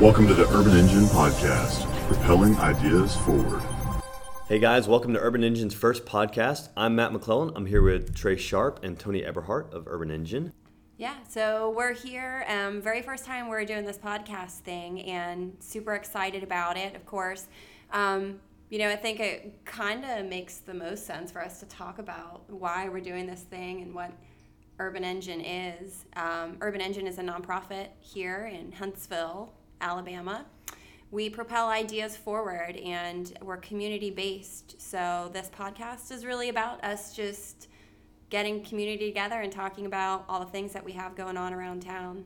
Welcome to the Urban Engine Podcast, propelling ideas forward. Hey guys, welcome to Urban Engine's first podcast. I'm Matt McClellan. I'm here with Trey Sharp and Toni Eberhart of Urban Engine. Yeah, so we're here. Um, very first time we're doing this podcast thing, and super excited about it. Of course, um, you know, I think it kind of makes the most sense for us to talk about why we're doing this thing and what Urban Engine is. Um, Urban Engine is a nonprofit here in Huntsville, Alabama. We propel ideas forward and we're community based. So, this podcast is really about us just getting community together and talking about all the things that we have going on around town.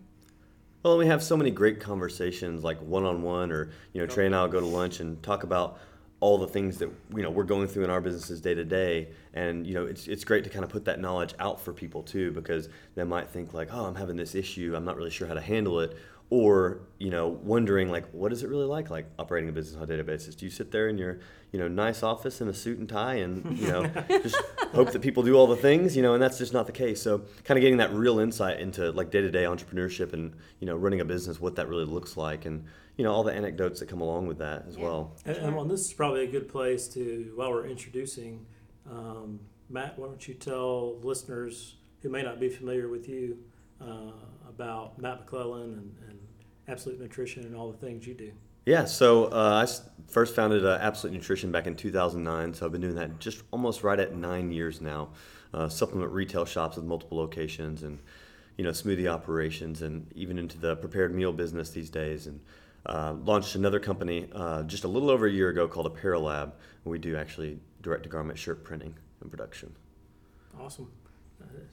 Well, we have so many great conversations, like one on one, or you know, Trey and I'll go to lunch and talk about all the things that you know we're going through in our businesses day to day and you know it's, it's great to kind of put that knowledge out for people too because they might think like oh i'm having this issue i'm not really sure how to handle it or you know wondering like what is it really like like operating a business on a daily basis do you sit there in your you know nice office in a suit and tie and you know just hope that people do all the things you know and that's just not the case. So kind of getting that real insight into like day-to-day entrepreneurship and you know running a business what that really looks like and you know all the anecdotes that come along with that as yeah. well. And, and, well this is probably a good place to while we're introducing um, matt why don't you tell listeners who may not be familiar with you uh, about matt mcclellan and, and Absolute Nutrition and all the things you do? Yeah, so uh, I first founded uh, Absolute Nutrition back in 2009. So I've been doing that just almost right at nine years now. Uh, supplement retail shops with multiple locations and you know smoothie operations and even into the prepared meal business these days. And uh, launched another company uh, just a little over a year ago called Apparel Lab. We do actually direct to garment shirt printing and production. Awesome.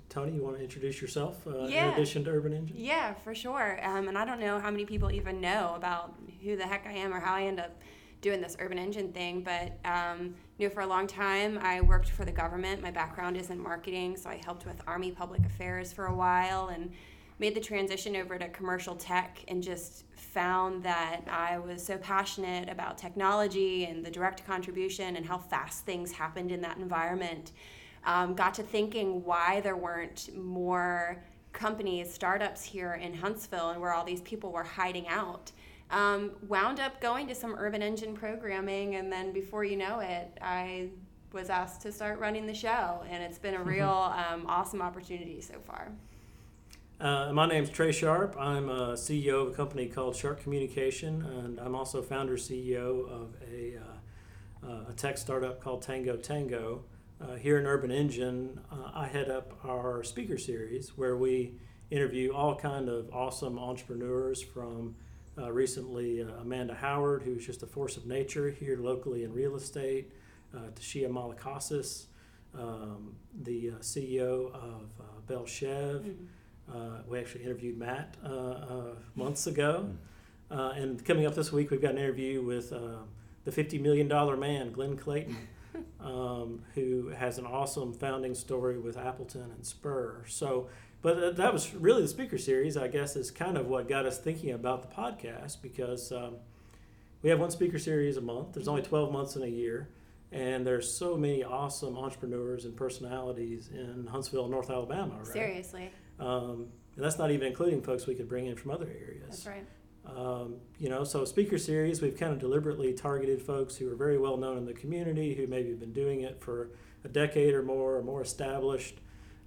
Toni, you want to introduce yourself uh, yeah. in addition to Urban Engine? Yeah, for sure. Um, and I don't know how many people even know about who the heck I am or how I end up doing this Urban Engine thing, but um, know, for a long time I worked for the government. My background is in marketing, so I helped with Army Public Affairs for a while and made the transition over to commercial tech and just found that I was so passionate about technology and the direct contribution and how fast things happened in that environment um, got to thinking why there weren't more companies, startups here in Huntsville, and where all these people were hiding out. Um, wound up going to some urban engine programming, and then before you know it, I was asked to start running the show, and it's been a real um, awesome opportunity so far. Uh, my is Trey Sharp. I'm a CEO of a company called Sharp Communication, and I'm also founder CEO of a, uh, uh, a tech startup called Tango Tango. Uh, here in Urban Engine, uh, I head up our speaker series where we interview all kind of awesome entrepreneurs from uh, recently uh, Amanda Howard, who's just a force of nature here locally in real estate, uh, Tasia Malakasis, um, the uh, CEO of Belle Chevre. Mm-hmm. we actually interviewed Matt months ago. And coming up this week, we've got an interview with the $50 million man, Glenn Clayton um, who has an awesome founding story with Appleton and Spur. So, but uh, that was really the speaker series, I guess, is kind of what got us thinking about the podcast because um, we have one speaker series a month. There's only 12 months in a year. And there's so many awesome entrepreneurs and personalities in Huntsville, North Alabama, right? Seriously. Um, and that's not even including folks we could bring in from other areas. That's right. Um, you know, so speaker series, we've kind of deliberately targeted folks who are very well known in the community, who maybe have been doing it for a decade or more, or more established.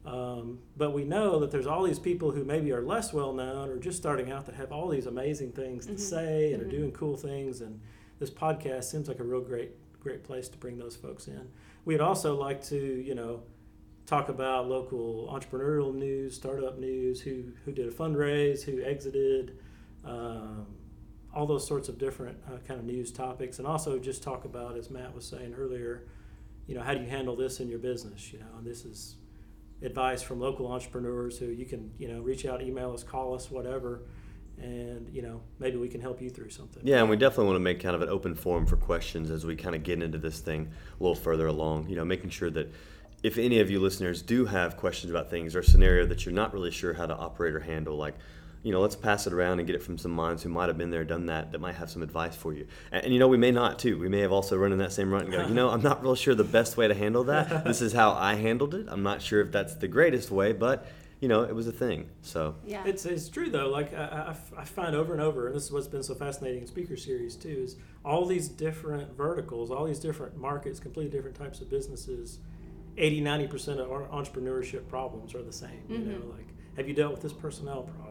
Um, but we know that there's all these people who maybe are less well known or just starting out that have all these amazing things to mm-hmm. say and mm-hmm. are doing cool things. And this podcast seems like a real great, great place to bring those folks in. We'd also like to, you know, talk about local entrepreneurial news, startup news, who who did a fundraise, who exited um, all those sorts of different uh, kind of news topics, and also just talk about, as Matt was saying earlier, you know, how do you handle this in your business? You know, and this is advice from local entrepreneurs who you can, you know, reach out, email us, call us, whatever, and you know, maybe we can help you through something. Yeah, and we definitely want to make kind of an open forum for questions as we kind of get into this thing a little further along. You know, making sure that if any of you listeners do have questions about things or scenario that you're not really sure how to operate or handle, like you know, let's pass it around and get it from some minds who might have been there, done that, that might have some advice for you. And, and, you know, we may not too. We may have also run in that same run and go, you know, I'm not real sure the best way to handle that. This is how I handled it. I'm not sure if that's the greatest way, but you know, it was a thing. So Yeah. It's, it's true though. Like I find over and over, and this is what's been so fascinating in speaker series too, is all these different verticals, all these different markets, completely different types of businesses. 80, 90 percent of our entrepreneurship problems are the same. You know, Mhm. like have you dealt with this personnel problem?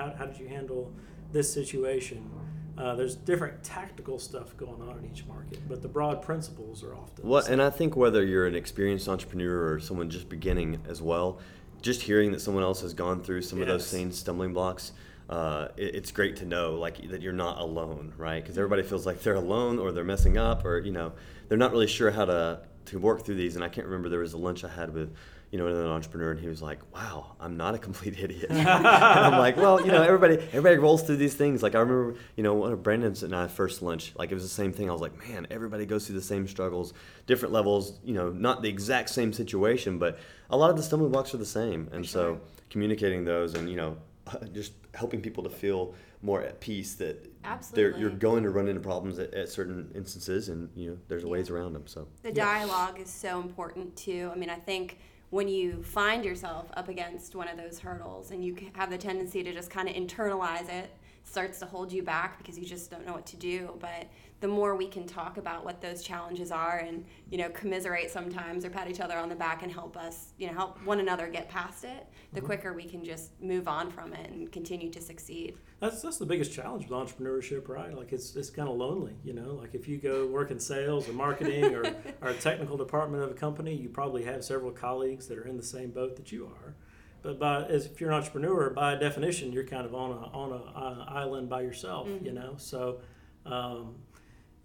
How how did you handle this situation? Uh, there's different tactical stuff going on in each market, but the broad principles are often What, and I think whether you're an experienced entrepreneur or someone just beginning as well, just hearing that someone else has gone through some of those same stumbling blocks, uh, it, it's great to know like that you're not alone, right? Because everybody feels like they're alone or they're messing up or you know they're not really sure how to to work through these. And I can't remember there was a lunch I had with you know another entrepreneur and he was like, "Wow, I'm not a complete idiot." and I'm like, "Well, you know, everybody everybody rolls through these things." Like I remember, you know, one of Brandon's and I first lunch, like it was the same thing. I was like, "Man, everybody goes through the same struggles, different levels. You know, not the exact same situation, but a lot of the stumbling blocks are the same." And sure. so communicating those and you know just helping people to feel more at peace that they're, you're going to run into problems at, at certain instances and you know there's Yeah. ways around them so The Yeah. dialogue is so important too. I mean, I think when you find yourself up against one of those hurdles and you have the tendency to just kind of internalize it, starts to hold you back because you just don't know what to do. But the more we can talk about what those challenges are and, you know, commiserate sometimes or pat each other on the back and help us, you know, help one another get past it, the mm-hmm. quicker we can just move on from it and continue to succeed. That's that's the biggest challenge with entrepreneurship, right? Like it's it's kind of lonely, you know. Like if you go work in sales or marketing or, or a technical department of a company, you probably have several colleagues that are in the same boat that you are. But by as if you're an entrepreneur, by definition, you're kind of on a on a uh, island by yourself, you know. So um,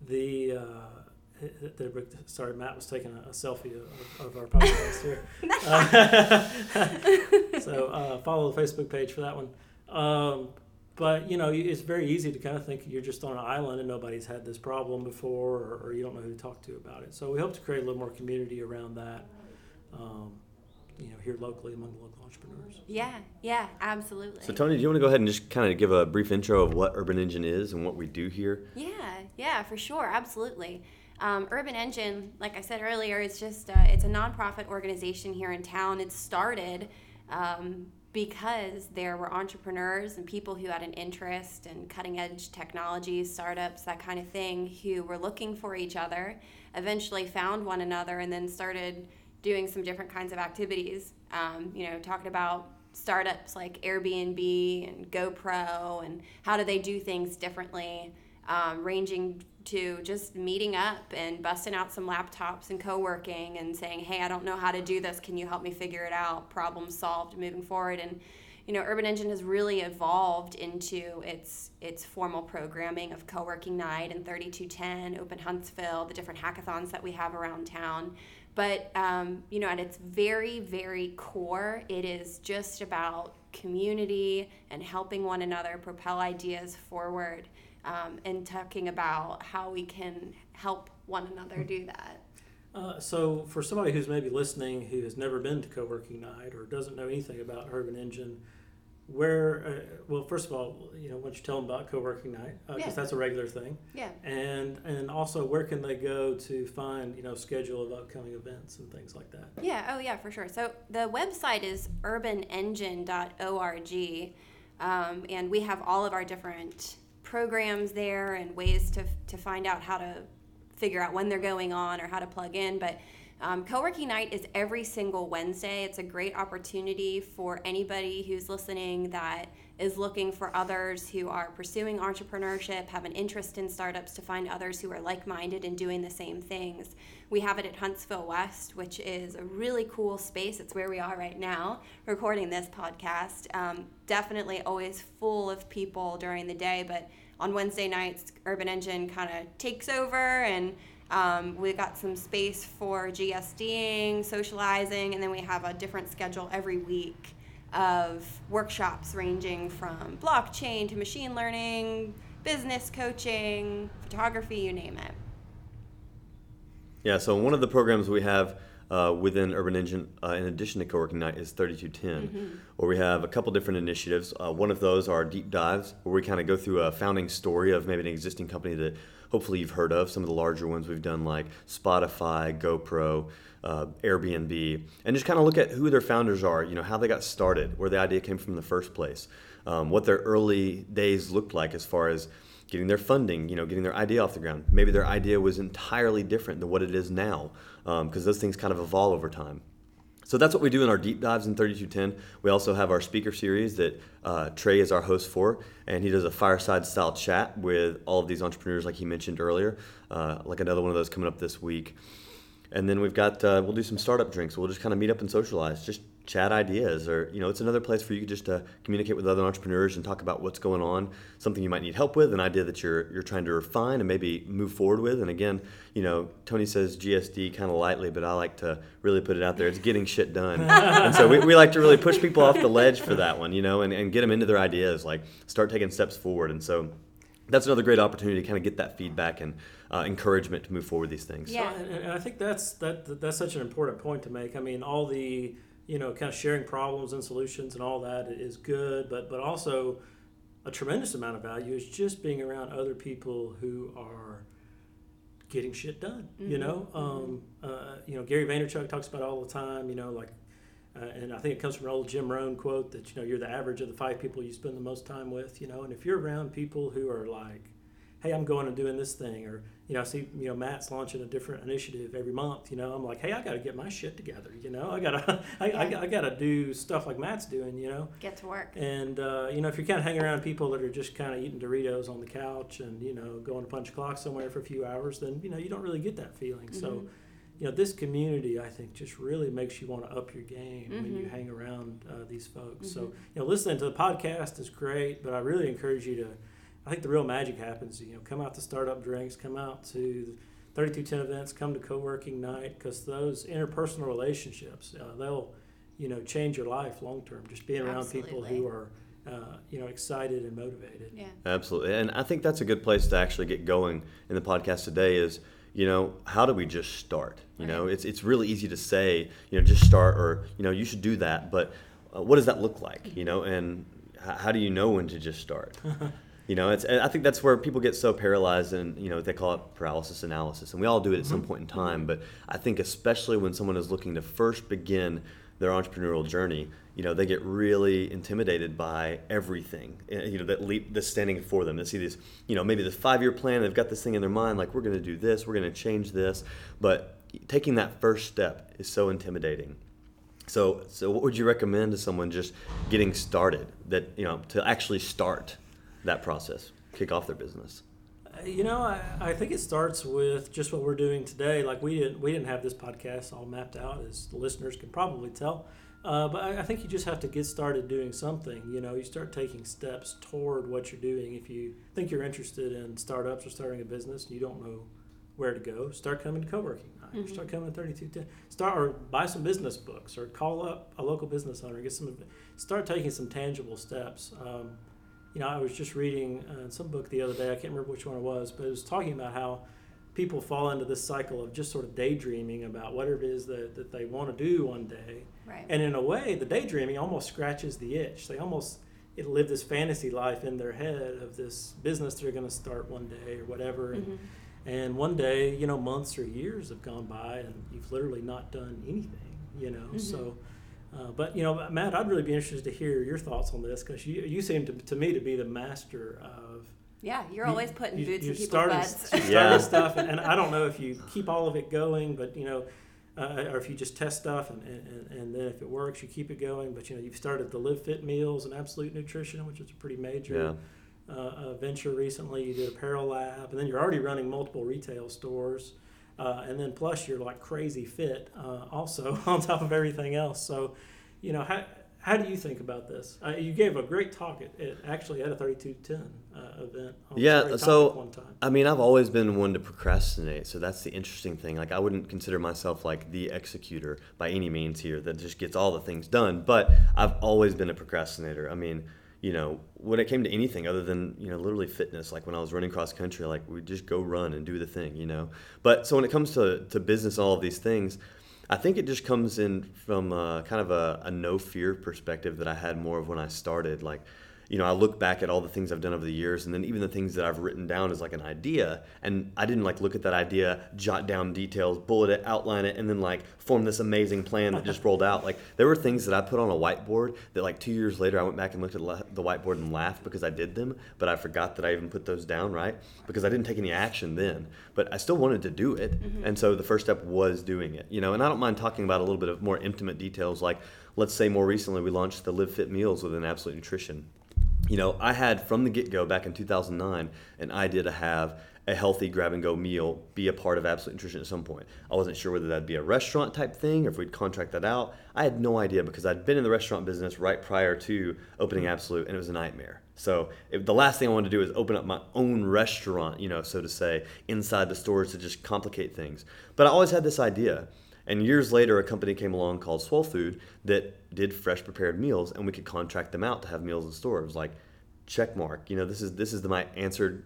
the uh, the, sorry, Matt was taking a, a selfie of, of our podcast here. Uh, so uh, follow the Facebook page for that one. Um, but you know, it's very easy to kind of think you're just on an island and nobody's had this problem before, or, or you don't know who to talk to about it. So we hope to create a little more community around that. Um, you know, here locally among the local entrepreneurs. Yeah, yeah, absolutely. so toni do you want to go ahead and just kind of give a brief intro of what urban engine is and what we do here Yeah, yeah, for sure, absolutely. Um, Urban Engine, like I said earlier, it's just uh, it's a nonprofit organization here in town. It started um, because there were entrepreneurs and people who had an interest in cutting edge technology, startups, that kind of thing, who were looking for each other. Eventually, found one another, and then started doing some different kinds of activities. Um, you know, talking about startups like Airbnb and GoPro and how do they do things differently, um, ranging to just meeting up and busting out some laptops and co-working and saying, "Hey, I don't know how to do this. Can you help me figure it out?" Problem solved, moving forward and. You know, Urban Engine has really evolved into its its formal programming of co-working night and 3210, Open Huntsville, the different hackathons that we have around town. But um, you know, at its very, very core, it is just about community and helping one another propel ideas forward, um, and talking about how we can help one another do that. Uh, so, for somebody who's maybe listening who has never been to co-working night or doesn't know anything about Urban Engine, where, uh, well, first of all, you know, why don't you tell them about co-working night because Yeah. that's a regular thing, Yeah. and and also where can they go to find you know schedule of upcoming events and things like that. Yeah, oh yeah, for sure. So the website is urbanengine.org, um, and we have all of our different programs there and ways to, to find out how to figure out when they're going on or how to plug in. But um, co-working night is every single Wednesday. It's a great opportunity for anybody who's listening that is looking for others who are pursuing entrepreneurship, have an interest in startups, to find others who are like-minded and doing the same things. We have it at Huntsville West, which is a really cool space. It's where we are right now, recording this podcast. Um, definitely always full of people during the day, but on Wednesday nights, Urban Engine kind of takes over and um, we got some space for GSDing, socializing, and then we have a different schedule every week of workshops ranging from blockchain to machine learning, business coaching, photography, you name it. Yeah, so one of the programs we have uh, within Urban Engine, uh, in addition to co-working night, is 3210, where we have a couple different initiatives. Uh, one of those are deep dives, where we kind of go through a founding story of maybe an existing company that hopefully you've heard of. Some of the larger ones we've done, like Spotify, GoPro, uh, Airbnb, and just kind of look at who their founders are. You know, how they got started, where the idea came from in the first place, um, what their early days looked like as far as getting their funding, you know, getting their idea off the ground. Maybe their idea was entirely different than what it is now, because um, those things kind of evolve over time. So that's what we do in our deep dives in 3210. We also have our speaker series that uh, Trey is our host for, and he does a fireside style chat with all of these entrepreneurs, like he mentioned earlier, uh, like another one of those coming up this week. And then we've got uh, we'll do some startup drinks. We'll just kind of meet up and socialize, just chat ideas, or you know, it's another place for you just to communicate with other entrepreneurs and talk about what's going on, something you might need help with, an idea that you're you're trying to refine and maybe move forward with. And again, you know, Toni says GSD kind of lightly, but I like to really put it out there. It's getting shit done, and so we, we like to really push people off the ledge for that one, you know, and, and get them into their ideas, like start taking steps forward. And so that's another great opportunity to kind of get that feedback and uh, encouragement to move forward these things. Yeah. So, and, and I think that's that that's such an important point to make. I mean, all the you know kind of sharing problems and solutions and all that is good, but but also a tremendous amount of value is just being around other people who are getting shit done. You know, um, uh, you know Gary Vaynerchuk talks about all the time. You know, like. Uh, and I think it comes from an old Jim Rohn quote that you know you're the average of the five people you spend the most time with. You know, and if you're around people who are like, "Hey, I'm going and doing this thing," or you know, I see you know Matt's launching a different initiative every month. You know, I'm like, "Hey, I got to get my shit together." You know, I gotta I, I, I gotta do stuff like Matt's doing. You know, Get to work. and uh, you know, if you're kind of hanging around people that are just kind of eating Doritos on the couch and you know going to punch clock somewhere for a few hours, then you know you don't really get that feeling. So, you know, this community I think just really makes you want to up your game when you hang around uh, these folks. So, you know, listening to the podcast is great, but I really encourage you to. I think the real magic happens. You know, come out to startup drinks, come out to 3210 events, come to co-working night because those interpersonal relationships uh, they'll you know change your life long term. Just being around people who are uh, you know excited and motivated. Yeah. Absolutely. And I think that's a good place to actually get going in the podcast today is, you know, how do we just start? You know, it's, it's really easy to say, you know, just start or, you know, you should do that. But uh, what does that look like? You know, and h- how do you know when to just start? You know, it's, I think that's where people get so paralyzed and, you know, they call it paralysis analysis. And we all do it at some point in time. But I think especially when someone is looking to first begin their entrepreneurial journey, you know, they get really intimidated by everything, eh, you know, that leap that's standing for them. They see this, you know, maybe this five-year plan, they've got this thing in their mind, like we're going to do this, we're going to change this. But taking that first step is so intimidating. So, so what would you recommend to someone just getting started that, you know, to actually start that process, kick off their business? Uh, You know, I, I think it starts with just what we're doing today. Like we didn't we didn't have this podcast all mapped out, as the listeners can probably tell. Uh, but I, I think you just have to get started doing something. You know, you start taking steps toward what you're doing. If you think you're interested in startups or starting a business and you don't know where to go, start coming to co-working night. Or start coming to 3210. Start or buy some business books or call up a local business owner. Get some. Start taking some tangible steps. Um, you know, I was just reading uh, some book the other day. I can't remember which one it was, but it was talking about how people fall into this cycle of just sort of daydreaming about whatever it is that, that they want to do one day. Right. And in a way, the daydreaming almost scratches the itch. They almost it live this fantasy life in their head of this business they're going to start one day or whatever. And, and one day, you know, months or years have gone by and you've literally not done anything, you know. So, uh, but, you know, Matt, I'd really be interested to hear your thoughts on this because you, you seem to, to me to be the master of yeah, you're you- always putting you- boots you in people's butts. you started Yeah. stuff, and, and I don't know if you keep all of it going, but you know, uh, or if you just test stuff, and, and, and then if it works, you keep it going. But you know, you've started the Live Fit Meals and Absolute Nutrition, which is a pretty major uh, uh, venture recently. You did Apparel Lab, and then you're already running multiple retail stores. Uh, and then plus you're like crazy fit uh, also on top of everything else. So, you know, how, how do you think about this? Uh, you gave a great talk at, at actually at a 3210 uh, event. on Yeah, so one time. I mean, I've always been one to procrastinate, so that's the interesting thing. Like, I wouldn't consider myself like the executor by any means here that just gets all the things done, but I've always been a procrastinator. I mean, you know, when it came to anything other than, you know, literally fitness, like when I was running cross country, like we just go run and do the thing, you know. But so when it comes to, to business, all of these things, I think it just comes in from uh, kind of a, a no fear perspective that I had more of when I started. Like, you know, I look back at all the things I've done over the years, and then even the things that I've written down as like an idea, and I didn't like look at that idea, jot down details, bullet it, outline it, and then like form this amazing plan that just rolled out. Like there were things that I put on a whiteboard that like two years later I went back and looked at the whiteboard and laughed because I did them, but I forgot that I even put those down, right? Because I didn't take any action then, but I still wanted to do it, mm-hmm. and so the first step was doing it. You know, and I don't mind talking about a little bit of more intimate details, like let's say more recently we launched the Live Fit meals within Absolute Nutrition you know, I had from the get go back in 2009 an idea to have a healthy grab and go meal be a part of Absolute Nutrition at some point. I wasn't sure whether that'd be a restaurant type thing or if we'd contract that out. I had no idea because I'd been in the restaurant business right prior to opening mm-hmm. Absolute and it was a nightmare. So the last thing I wanted to do is open up my own restaurant, you know, so to say, inside the stores to just complicate things. But I always had this idea. And years later, a company came along called Swell Food that did fresh prepared meals, and we could contract them out to have meals in stores. Like, check mark. You know, this is this is the, my answered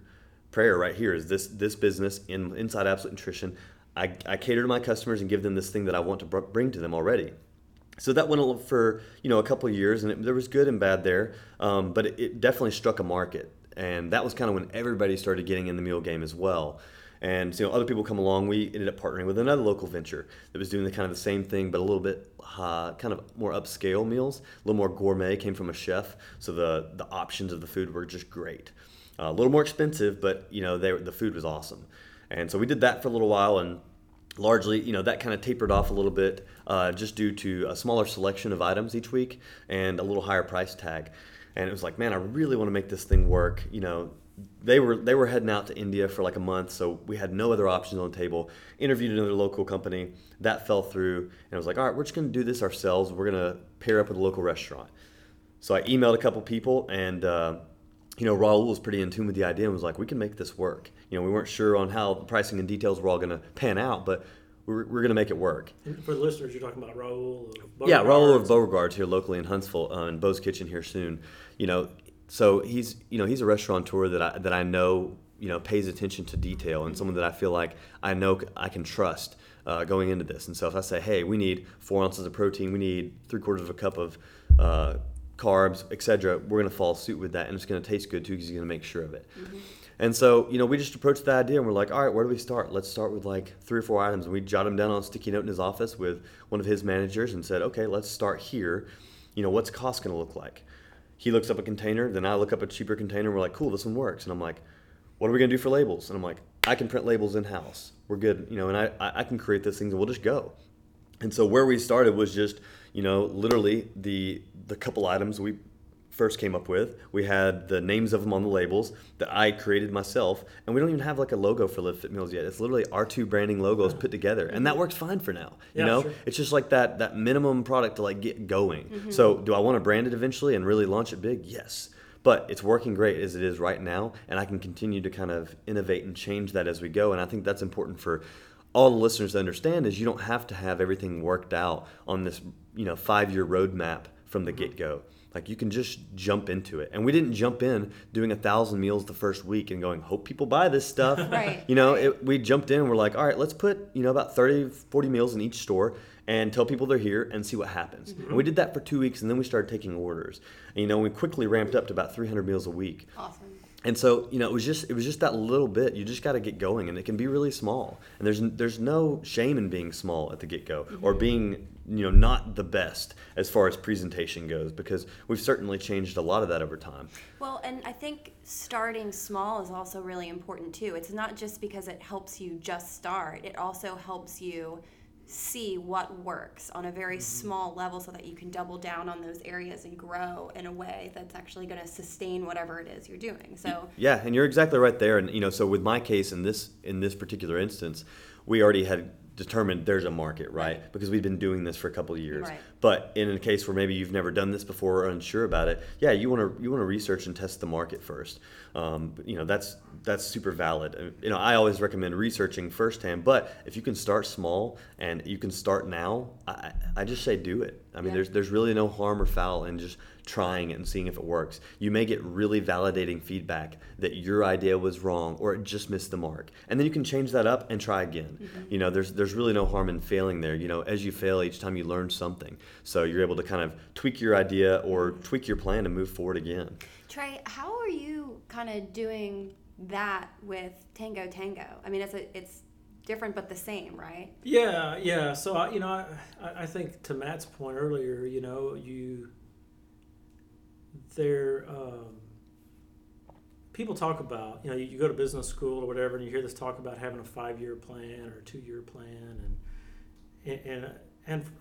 prayer right here. Is this this business in inside Absolute Nutrition? I, I cater to my customers and give them this thing that I want to br- bring to them already. So that went for you know a couple years, and it, there was good and bad there, um, but it, it definitely struck a market, and that was kind of when everybody started getting in the meal game as well. And so, you know, other people come along. We ended up partnering with another local venture that was doing the kind of the same thing, but a little bit uh, kind of more upscale meals, a little more gourmet. Came from a chef, so the the options of the food were just great. Uh, a little more expensive, but you know, they, the food was awesome. And so we did that for a little while, and largely, you know, that kind of tapered off a little bit, uh, just due to a smaller selection of items each week and a little higher price tag. And it was like, man, I really want to make this thing work. You know, they were they were heading out to India for like a month, so we had no other options on the table. Interviewed another local company that fell through, and I was like, all right, we're just gonna do this ourselves. We're gonna pair up with a local restaurant. So I emailed a couple people, and uh, you know Raul was pretty in tune with the idea and was like, we can make this work. You know, we weren't sure on how the pricing and details were all gonna pan out, but we're, we're going to make it work. And for the listeners, you're talking about Raul. yeah, Raul of Beauregards here locally in Huntsville, uh, in Bo's Kitchen here soon. You know, so he's you know he's a restaurateur that I that I know you know pays attention to detail and someone that I feel like I know I can trust uh, going into this. And so if I say, hey, we need four ounces of protein, we need three quarters of a cup of uh, carbs, etc., we're going to follow suit with that, and it's going to taste good too because he's going to make sure of it. Mm-hmm. And so, you know, we just approached the idea and we're like, all right, where do we start? Let's start with like three or four items. And we jotted them down on a sticky note in his office with one of his managers and said, okay, let's start here. You know, what's cost going to look like? He looks up a container, then I look up a cheaper container. We're like, cool, this one works. And I'm like, what are we gonna do for labels? And I'm like, I can print labels in house. We're good, you know, and I, I can create those things and we'll just go. And so where we started was just, you know, literally the the couple items we first came up with. We had the names of them on the labels that I created myself, and we don't even have like a logo for Live Fit Meals yet. It's literally our two branding logos put together, and that works fine for now. You yeah, know, sure. it's just like that that minimum product to like get going. Mm-hmm. So, do I want to brand it eventually and really launch it big? Yes. But it's working great as it is right now, and I can continue to kind of innovate and change that as we go. And I think that's important for all the listeners to understand is you don't have to have everything worked out on this you know five year roadmap from the mm-hmm. Like you can just jump into it. And we didn't jump in doing a thousand meals the first week and going, hope people buy this stuff. right. You know, it, we jumped in and we're like, all right, let's put, you know, about 30, 40 meals in each store and tell people they're here and see what happens. Mm-hmm. And we did that for two weeks and then we started taking orders. And, you know, we quickly ramped up to about 300 meals a week. Awesome. And so, you know, it was just it was just that little bit. You just got to get going, and it can be really small. And there's there's no shame in being small at the get go mm-hmm. or being you know not the best as far as presentation goes because we've certainly changed a lot of that over time. Well, and I think starting small is also really important too. It's not just because it helps you just start. It also helps you see what works on a very mm-hmm. small level so that you can double down on those areas and grow in a way that's actually going to sustain whatever it is you're doing so yeah and you're exactly right there and you know so with my case in this in this particular instance we already had determined there's a market, right? Because we've been doing this for a couple of years. Right. But in a case where maybe you've never done this before or unsure about it, yeah, you want to you want to research and test the market first. Um, you know, that's that's super valid. You know, I always recommend researching firsthand. But if you can start small and you can start now, I, I just say do it. I mean, Yeah. there's there's really no harm or foul in just trying it and seeing if it works. You may get really validating feedback that your idea was wrong or it just missed the mark, and then you can change that up and try again. Mm-hmm. You know, there's there's really no harm in failing there. You know, as you fail, each time you learn something, so you're able to kind of tweak your idea or tweak your plan and move forward again. Trey, how are you kind of doing that with Tango Tango? I mean, it's a, it's different but the same, right? Yeah, yeah. So I, you know, I, I I think to Matt's point earlier, you know, you there um, people talk about, you know, you, you go to business school or whatever, and you hear this talk about having a five-year plan or a two-year plan, and and and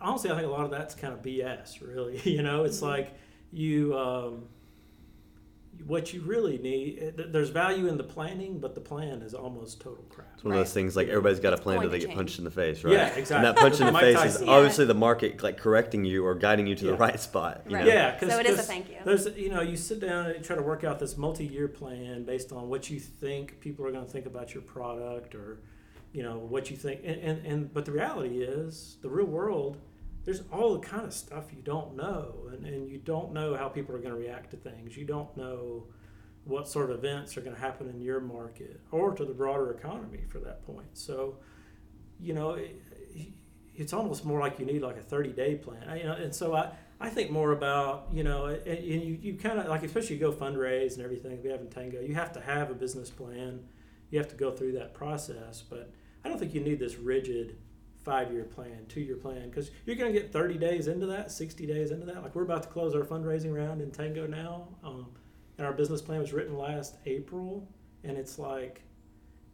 honestly, I think a lot of that's kind of BS. Really, you know, it's like you. Um, what you really need, there's value in the planning, but the plan is almost total crap. It's one of those things like everybody's got a plan going until they get punched in the face, right? Yeah, exactly And that punch in the face is Yeah. obviously the market like correcting you or guiding you to the right spot. You Right. know? Yeah, cause, So it is a thank you. There's, you know, you sit down and try to work out this multi-year plan based on what you think people are going to think about your product, or you know what you think. And, and, and but the reality is, the real world, there's all the kind of stuff you don't know, and, and you don't know how people are going to react to things. You don't know what sort of events are going to happen in your market or to the broader economy for that point. So, you know, it, it's almost more like you need like a 30 day plan. You know, and so I, I think more about, you know, and, you, you kind of like, especially you go fundraise and everything, we have in Tango, you have to have a business plan. You have to go through that process. But I don't think you need this rigid five year plan, two year plan, because you're going to get 30 days into that, 60 days into that. Like we're about to close our fundraising round in Tango now. Um, and our business plan was written last April. And it's like,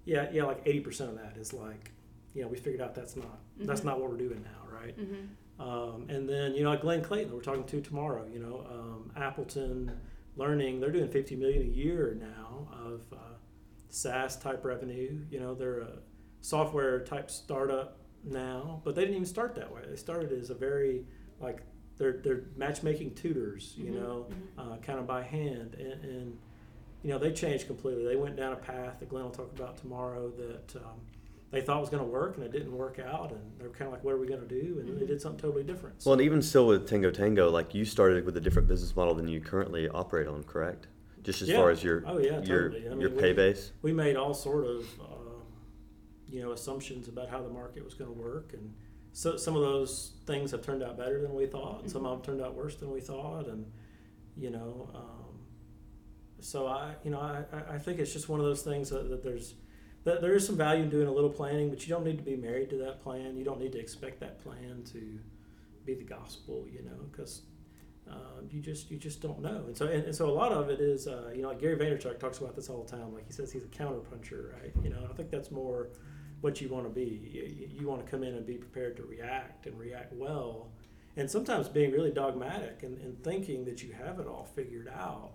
yeah, yeah, like 80% of that is like, you know, we figured out that's not, that's Mhm. not what we're doing now, right? Mm-hmm. Um, and then, you know, like Glenn Clayton, we're talking to tomorrow, you know, um, Appleton Learning, they're doing 50 million a year now of uh, SaaS type revenue. You know, they're a software type startup now, but they didn't even start that way. They started as a very, like, they're, they're matchmaking tutors, you Mhm, know, mhm. uh, kind of by hand. And, and, you know, they changed completely. They went down a path that Glenn will talk about tomorrow that um, they thought was going to work and it didn't work out. And they're kind of like, what are we going to do? And then they did something totally different. Well, and even still with Tango Tango, like you started with a different business model than you currently operate on, correct? Just as Yeah. far as your Oh, yeah, your totally. I your pay we- base. we made all sort of you know assumptions about how the market was going to work and so some of those things have turned out better than we thought and some of them turned out worse than we thought and you know um, so i you know I, I- I think it's just one of those things that, that there's that there is some value in doing a little planning but you don't need to be married to that plan you don't need to expect that plan to be the gospel you know because um, you just you just don't know, and so and, and so a lot of it is uh, you know like Gary Vaynerchuk talks about this all the time. Like he says he's a counterpuncher, right? You know, I think that's more what you want to be. You, you want to come in and be prepared to react and react well, and sometimes being really dogmatic and, and thinking that you have it all figured out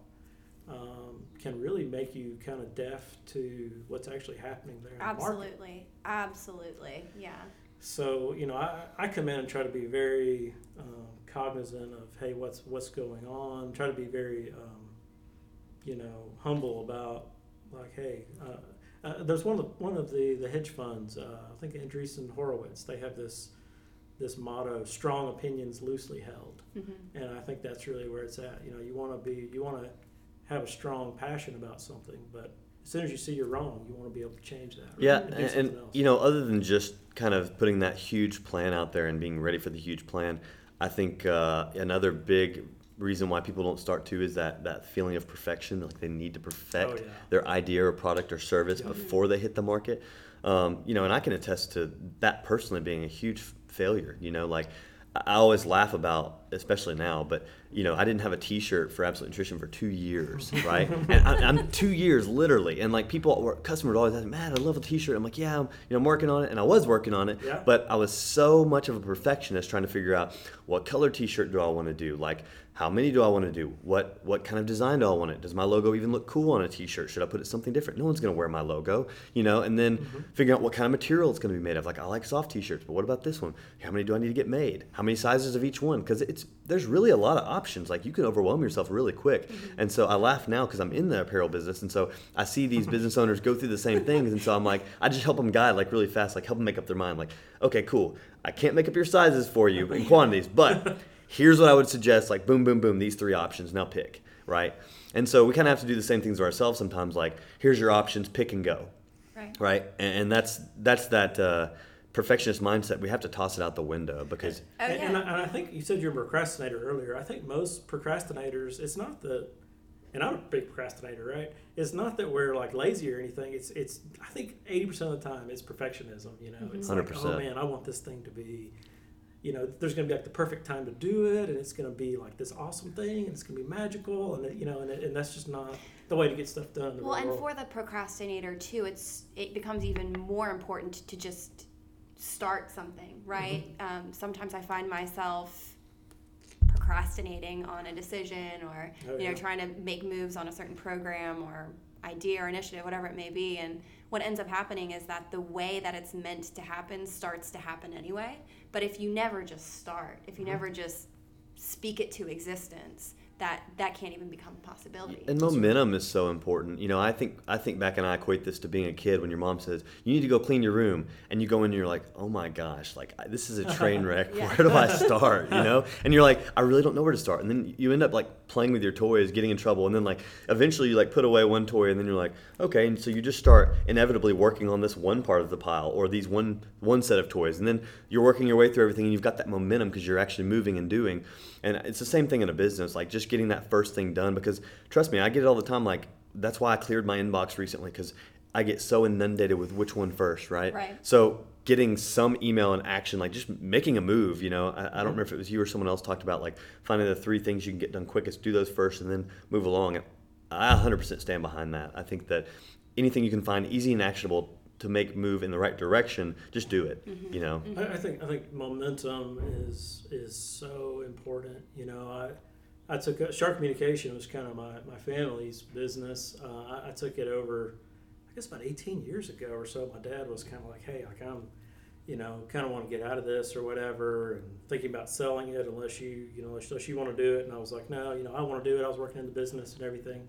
um, can really make you kind of deaf to what's actually happening there. in the. Absolutely. Absolutely. Yeah. So you know, I, I come in and try to be very um, cognizant of hey, what's what's going on. Try to be very um, you know humble about like hey. Uh, uh, there's one of the, one of the, the hedge funds. Uh, I think Andreessen Horowitz. They have this this motto: "Strong opinions loosely held," hmm and I think that's really where it's at. You know, you want to be you want to have a strong passion about something, but as soon as you see you're wrong, you want to be able to change that. right? Yeah, and, and you know, other than just kind of putting that huge plan out there and being ready for the huge plan, I think uh, another big reason why people don't start too is that that feeling of perfection, like they need to perfect Oh, yeah. their idea or product or service Yeah. before they hit the market. Um, you know, and I can attest to that personally being a huge failure. You know, like I I always laugh about, especially now, but you know, I didn't have a T-shirt for Absolute Nutrition for two years, right? and I, I'm two years literally, and like people, were, customers always ask, "Man, I love a T-shirt." I'm like, "Yeah, I'm, you know, I'm working on it," and I was working on it, Yeah. but I was so much of a perfectionist trying to figure out what color T-shirt do I want to do, like how many do I want to do, what what kind of design do I want it? Does my logo even look cool on a T-shirt? Should I put it something different? No one's gonna wear my logo, you know. And then mm-hmm. figuring out what kind of material it's gonna be made of. Like I like soft T-shirts, but what about this one? How many do I need to get made? How many sizes of each one? Because it's there's really a lot of options. Like you can overwhelm yourself really quick. And so I laugh now because I'm in the apparel business, and so I see these business owners go through the same things, and so I'm like, I just help them guide like really fast, like help them make up their mind. Like, okay, cool. I can't make up your sizes for you in quantities, but here's what I would suggest. Like boom, boom, boom. These three options. Now pick. Right. And so we kind of have to do the same things to ourselves sometimes. Like here's your options. Pick and go. Right. Right. And, and that's that's that. Uh, perfectionist mindset, we have to toss it out the window because. Oh, and, and, I, yeah. and I think you said you're a procrastinator earlier. I think most procrastinators, it's not that, and I'm a big procrastinator, right? It's not that we're like lazy or anything. It's it's I think eighty percent of the time it's perfectionism. You know, it's like 100%. oh man, I want this thing to be, you know, there's going to be like the perfect time to do it, and it's going to be like this awesome thing, and it's going to be magical, and it, you know, and, it, and that's just not the way to get stuff done. Well, and world. for the procrastinator too, it's it becomes even more important to just start something, right? Um, sometimes I find myself procrastinating on a decision or Oh, you know yeah. trying to make moves on a certain program or idea or initiative whatever it may be and what ends up happening is that the way that it's meant to happen starts to happen anyway but if you never just start if you never just speak it to existence that that can't even become a possibility And momentum is so important. You know, I think I think back and I equate this to being a kid when your mom says you need to go clean your room, and you go in and you're like, oh my gosh, like I- this is a train wreck. Yeah. Where do I start? You know, and you're like, I really don't know where to start. And then you end up like playing with your toys, getting in trouble, and then like eventually you like put away one toy, and then you're like, okay, and so you just start inevitably working on this one part of the pile or these one one set of toys, and then you're working your way through everything, and you've got that momentum because you're actually moving and doing. And it's the same thing in a business, like just getting that first thing done. Because trust me, I get it all the time. Like that's why I cleared my inbox recently because I get so inundated with which one first, right? Right. So getting some email and action, like just making a move. You know, I, I don't remember if it was you or someone else talked about like finding the three things you can get done quickest, do those first, and then move along. And I 100% stand behind that. I think that anything you can find easy and actionable to make move in the right direction, just do it. You know. I, I think I think momentum is is so important. You know, I I took a, Sharp Communication was kind of my, my family's business. Uh, I, I took it over, I guess about 18 years ago or so. My dad was kind of like, hey, like I'm, you know, kind of want to get out of this or whatever, and thinking about selling it unless you, you know, unless you want to do it. And I was like, no, you know, I want to do it. I was working in the business and everything,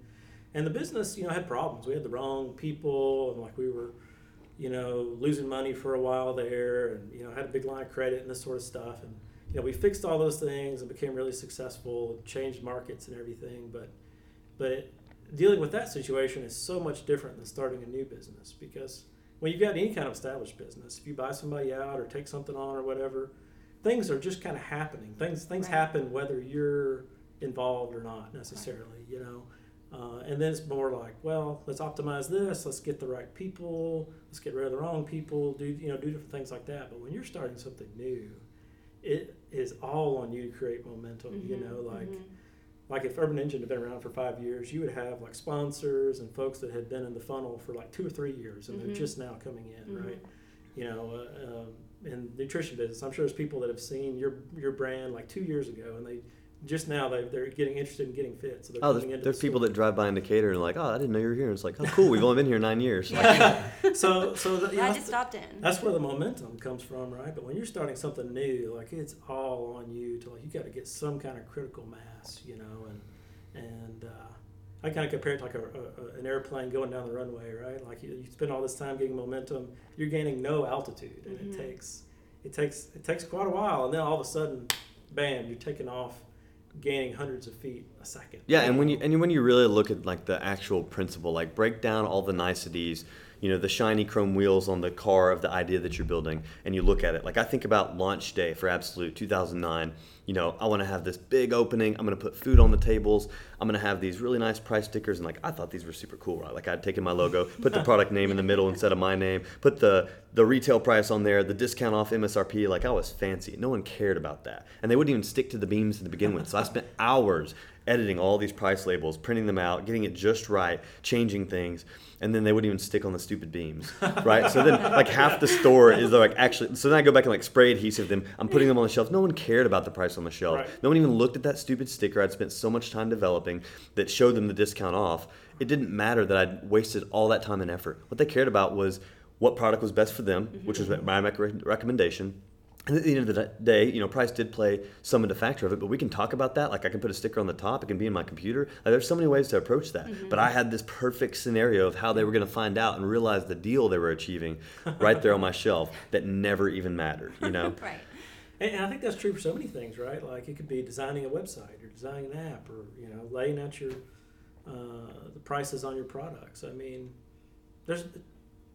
and the business, you know, had problems. We had the wrong people, and like we were you know, losing money for a while there, and you know, had a big line of credit and this sort of stuff. And you know, we fixed all those things and became really successful, changed markets and everything. But but dealing with that situation is so much different than starting a new business because when you've got any kind of established business, if you buy somebody out or take something on or whatever, things are just kind of happening. Things things Right. happen whether you're involved or not necessarily. You know. Uh, and then it's more like, well, let's optimize this. Let's get the right people. Let's get rid of the wrong people. Do you know do different things like that. But when you're starting something new, it is all on you to create momentum. You Mhm, know, like mhm. like if Urban Engine had been around for five years, you would have like sponsors and folks that had been in the funnel for like two or three years, and Mhm. they're just now coming in, Mhm. right? You know, uh, um, in nutrition business, I'm sure there's people that have seen your your brand like two years ago, and they just now they they're getting interested in getting fit. So they're Oh, coming there's, into there's the people that drive by in Decatur and like, oh, I didn't know you were here. And it's like, oh, cool. We've only been here nine years. Like, so so that, you I just stopped in. that's where the momentum comes from, right? But when you're starting something new, like it's all on you to like you got to get some kind of critical mass, you know, and and uh, I kind of compare it to like a, a, an airplane going down the runway, right? Like you, you spend all this time getting momentum, you're gaining no altitude, and Mhm. it takes it takes it takes quite a while, and then all of a sudden, bam, you're taking off, gaining hundreds of feet a second. Yeah, and when you and when you really look at like the actual principle, like break down all the niceties, you know, the shiny chrome wheels on the car of the idea that you're building, and you look at it. Like I think about launch day for Absolute 2009. You know, I want to have this big opening. I'm going to put food on the tables. I'm going to have these really nice price stickers, and like I thought these were super cool, right? Like I'd taken my logo, put the product name in the middle instead of my name, put the the retail price on there, the discount off MSRP. Like I was fancy. No one cared about that, and they wouldn't even stick to the beams to begin with. So I spent hours editing all these price labels, printing them out, getting it just right, changing things, and then they wouldn't even stick on the stupid beams, right? So then like half the store is like actually. So then I go back and like spray adhesive them. I'm putting them on the shelf. No one cared about the price on the shelf. Right. No one even looked at that stupid sticker I'd spent so much time developing that showed them the discount off. It didn't matter that I'd wasted all that time and effort. What they cared about was what product was best for them, which was mm-hmm. my rec- recommendation. And at the end of the day, you know, price did play some of the factor of it, but we can talk about that. Like I can put a sticker on the top, it can be in my computer. Like, there's so many ways to approach that. But I had this perfect scenario of how they were going to find out and realize the deal they were achieving right there on my shelf that never even mattered, you know? Right. And, and I think that's true for so many things, right? Like it could be designing a website or designing an app or you know laying out your uh, the prices on your products. I mean, there's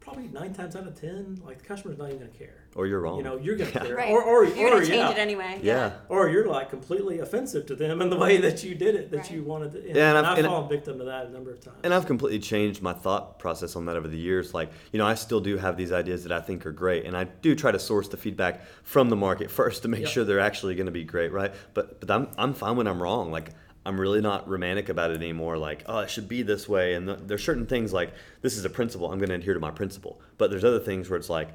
probably nine times out of ten, like the customer's not even gonna care. Or you're wrong. You know, you're gonna Yeah. care, Right. or or, You're or gonna change yeah, it anyway. Yeah. or you're like completely offensive to them in the way that you did it, that Right. you wanted to. And, Yeah, and and I've- I've, fallen victim to that a number of times. And I've completely changed my thought process on that over the years. Like, you know, I still do have these ideas that I think are great, and I do try to source the feedback from the market first to make Yep. sure they're actually going to be great, right? But but I'm I'm fine when I'm wrong. Like, I'm really not romantic about it anymore. Like, oh, it should be this way. And th- there's certain things like this is a principle. I'm going to adhere to my principle. But there's other things where it's like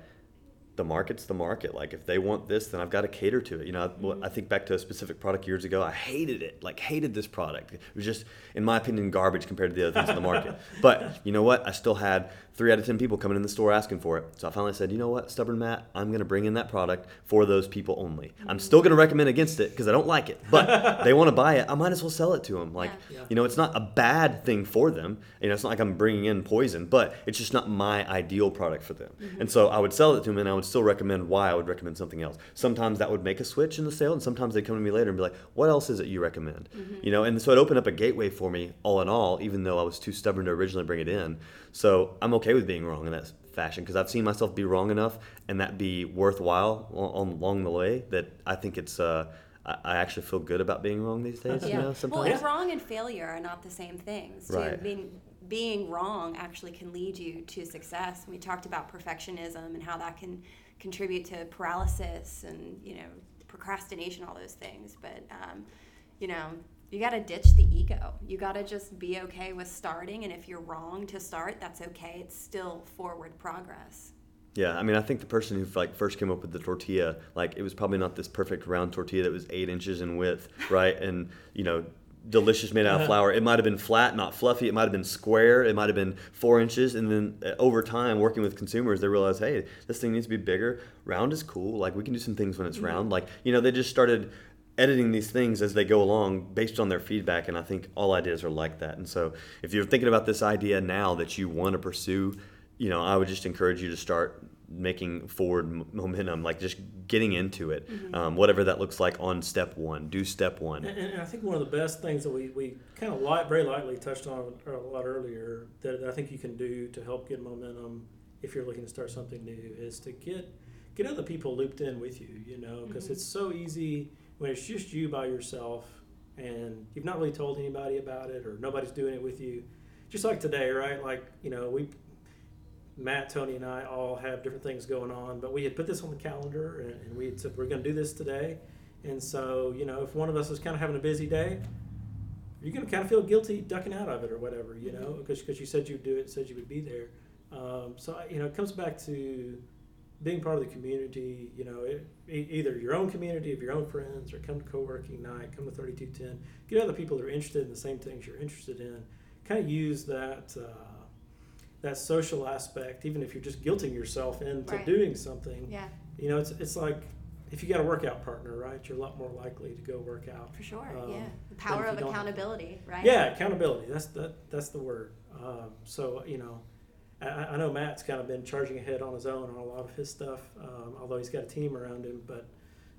the market's the market. Like if they want this, then I've got to cater to it. You know, I, I think back to a specific product years ago. I hated it. Like hated this product. It was just, in my opinion, garbage compared to the other things in the market. But you know what? I still had three out of ten people coming in the store asking for it. So I finally said, you know what, stubborn Matt, I'm going to bring in that product for those people only. I'm still going to recommend against it because I don't like it. But they want to buy it. I might as well sell it to them. Like, Yeah. you know, it's not a bad thing for them. You know, it's not like I'm bringing in poison, but it's just not my ideal product for them. Mm-hmm. And so I would sell it to them, and I would still recommend why I would recommend something else. Sometimes that would make a switch in the sale, and sometimes they'd come to me later and be like, "What else is it you recommend?" Mm-hmm. You know, and so it opened up a gateway for me, all in all, even though I was too stubborn to originally bring it in. So I'm okay with being wrong in that fashion because I've seen myself be wrong enough, and that be worthwhile on, on along the way that I think it's. Uh, I actually feel good about being wrong these days. You Yeah. know, well, sometimes. and wrong and failure are not the same things. too. Right. Being being wrong actually can lead you to success. We talked about perfectionism and how that can contribute to paralysis and you know procrastination, all those things. But um, you know, you got to ditch the ego. You got to just be okay with starting. And if you're wrong to start, that's okay. It's still forward progress. Yeah, I mean, I think the person who like first came up with the tortilla, like it was probably not this perfect round tortilla that was eight inches in width, right? And you know, delicious made out of flour. It might have been flat, not fluffy. It might have been square. It might have been four inches. And then uh, over time, working with consumers, they realized, hey, this thing needs to be bigger. Round is cool. Like we can do some things when it's round. Like you know, they just started editing these things as they go along based on their feedback and i think all ideas are like that. And so if you're thinking about this idea now that you want to pursue you know i would just encourage you to start making forward m- momentum like just getting into it. Mm-hmm. Um, whatever that looks like on step one do step one. And, and I think one of the best things that we, we kind of light, very lightly touched on uh, a lot earlier that I think you can do to help get momentum if you're looking to start something new is to get get other people looped in with you. You know, because mm-hmm. it's so easy when it's just you by yourself and you've not really told anybody about it or nobody's doing it with you. Just like today, right? Like you know we. Matt, Toni, and I all have different things going on, but we had put this on the calendar and, and we had said we're going to do this today. And so, you know, if one of us is kind of having a busy day, you're going to kind of feel guilty ducking out of it or whatever, you know, because you said you'd do it, said you would be there. Um, so, you know, it comes back to being part of the community, you know, it, either your own community of your own friends or come to co-working night, come to 3210, get other people that are interested in the same things you're interested in. Kind of use that, uh, that social aspect, even if you're just guilting yourself into Right. doing something. Yeah, You know, it's, it's like if you got a workout partner, right? You're a lot more likely to go work out. for sure. Um, yeah, the power of accountability, right? Yeah, accountability. That's the that's the word. Um, so you know, I, I know Matt's kind of been charging ahead on his own on a lot of his stuff, um, although he's got a team around him. But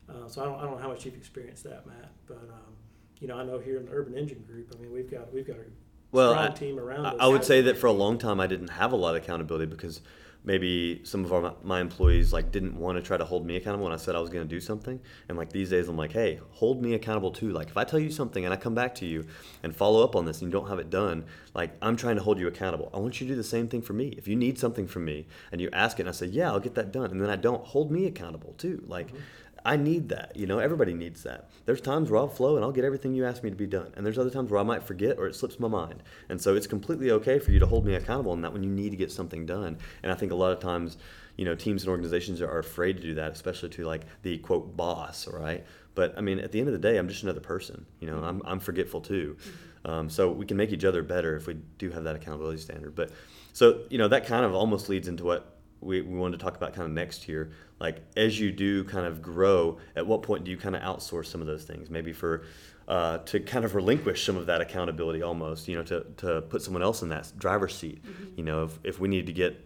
uh, so I don't I don't know how much you've experienced that, Matt. But um, you know, I know here in the Urban Engine Group, I mean, we've got we've got a Well, strong I- team around I, us. I would say that for a long time I didn't have a lot of accountability because maybe some of our, my employees like didn't want to try to hold me accountable when I said I was going to do something. And like these days I'm like, hey, hold me accountable too. Like if I tell you something and I come back to you and follow up on this and you don't have it done, like I'm trying to hold you accountable. I want you to do the same thing for me. If you need something from me and you ask it and I say, yeah, I'll get that done, and then I don't, hold me accountable too. Like. Mm-hmm. I need that. You know, everybody needs that. There's times where I'll flow and I'll get everything you ask me to be done. And there's other times where I might forget or it slips my mind. And so it's completely okay for you to hold me accountable in that when you need to get something done. And I think a lot of times, you know, teams and organizations are afraid to do that, especially to like the quote boss, right? But I mean, at the end of the day, I'm just another person. You know, I'm, I'm forgetful too. Um, so we can make each other better if we do have that accountability standard. But so, you know, that kind of almost leads into what we, we wanted to talk about kind of next year. Like as you do kind of grow, at what point do you kind of outsource some of those things? Maybe for uh, to kind of relinquish some of that accountability almost, you know, to, to put someone else in that driver's seat. You know, if, if we need to get,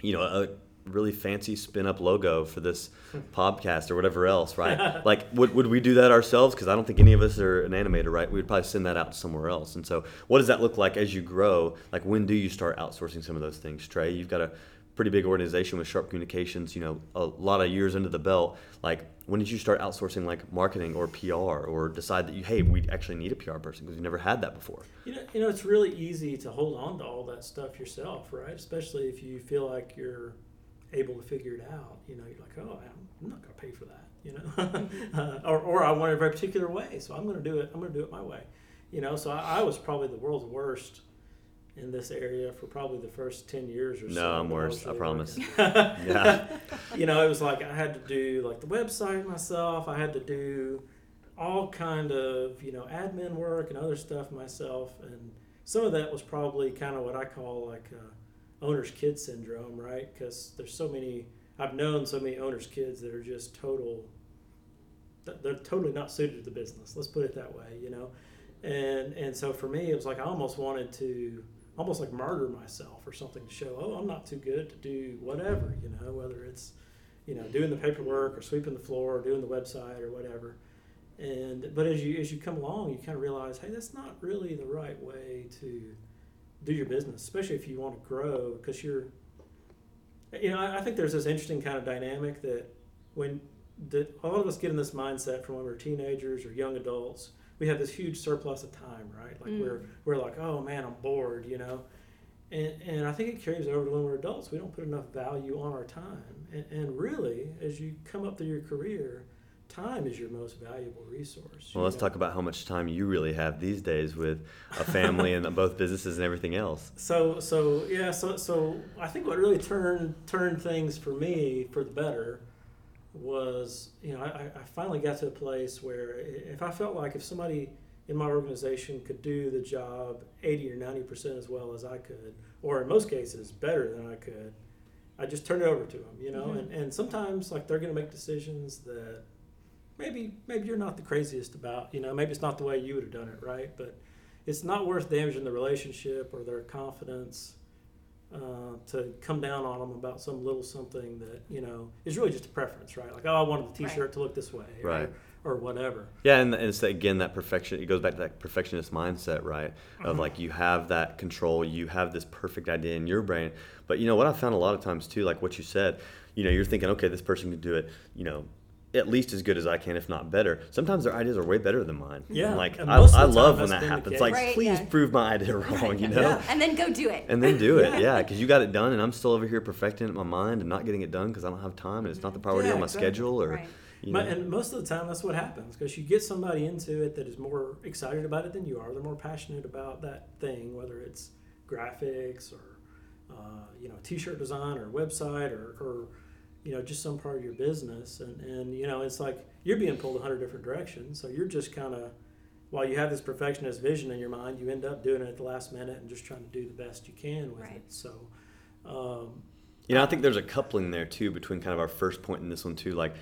you know, a really fancy spin up logo for this podcast or whatever else, right? like, would, would we do that ourselves? Because I don't think any of us are an animator, right? We'd probably send that out somewhere else. And so, what does that look like as you grow? Like, when do you start outsourcing some of those things, Trey? You've got a pretty big organization with Sharp Communications, you know, a lot of years into the belt. Like, when did you start outsourcing like marketing or PR or decide that you, hey, we actually need a PR person because we never had that before? You know, you know, it's really easy to hold on to all that stuff yourself, right? Especially if you feel like you're able to figure it out. You know, you're like, oh, I'm not going to pay for that, you know, uh, or, or I want it a very particular way, so I'm going to do it. I'm going to do it my way, you know. So I, I was probably the world's worst in this area for probably the first 10 years or so. No, I'm worse, I promise. yeah. You know, it was like I had to do like the website myself. I had to do all kind of, you know, admin work and other stuff myself. And some of that was probably kind of what I call like uh, owner's kid syndrome, right? Because there's so many, I've known so many owner's kids that are just total, they're totally not suited to the business. Let's put it that way, you know? And, and so for me, it was like I almost wanted to, almost like murder myself or something to show, oh, I'm not too good to do whatever, you know, whether it's, you know, doing the paperwork or sweeping the floor or doing the website or whatever. And but as you as you come along, you kind of realize, hey, that's not really the right way to do your business, especially if you want to grow, because you're, you know, I, I think there's this interesting kind of dynamic that when that a lot of us get in this mindset from when we're teenagers or young adults we have this huge surplus of time, right? Like mm. we're we're like, oh man, I'm bored, you know. And, and I think it carries over to when we're adults. We don't put enough value on our time. And, and really, as you come up through your career, time is your most valuable resource. Well, let's know? talk about how much time you really have these days with a family and both businesses and everything else. So, so yeah, so so I think what really turned turned things for me for the better was, you know, I, I finally got to a place where if I felt like if somebody in my organization could do the job 80 or 90% as well as I could, or in most cases better than I could, I just turn it over to them, you know. Mm-hmm. And, and sometimes like they're going to make decisions that maybe maybe you're not the craziest about, you know. Maybe it's not the way you would have done it, right? But it's not worth damaging the relationship or their confidence uh, to come down on them about some little something that you know is really just a preference, right? Like, oh, I wanted the T-shirt right. to look this way, right? Or, or whatever. Yeah, and, and it's again that perfection. It goes back to that perfectionist mindset, right? Of mm-hmm. like you have that control, you have this perfect idea in your brain. But you know what I found a lot of times too, like what you said. You know, you're thinking, okay, this person can do it. You know, at least as good as I can, if not better. Sometimes their ideas are way better than mine. Yeah, and like and I, I love when that happens. Like, right, please yeah. prove my idea wrong. You know, yeah. and then go do it. And then do it. yeah, because you got it done, and I'm still over here perfecting it in my mind and not getting it done because I don't have time and it's not the priority yeah, on my exactly. schedule or. Right. You know. And most of the time, that's what happens because you get somebody into it that is more excited about it than you are. They're more passionate about that thing, whether it's graphics or uh, you know t-shirt design or website or, or you know just some part of your business. And and you know it's like you're being pulled a hundred different directions. So you're just kind of while you have this perfectionist vision in your mind you end up doing it at the last minute and just trying to do the best you can with right. it. So um, you know i think there's a coupling there too between kind of our first point in this one too. Like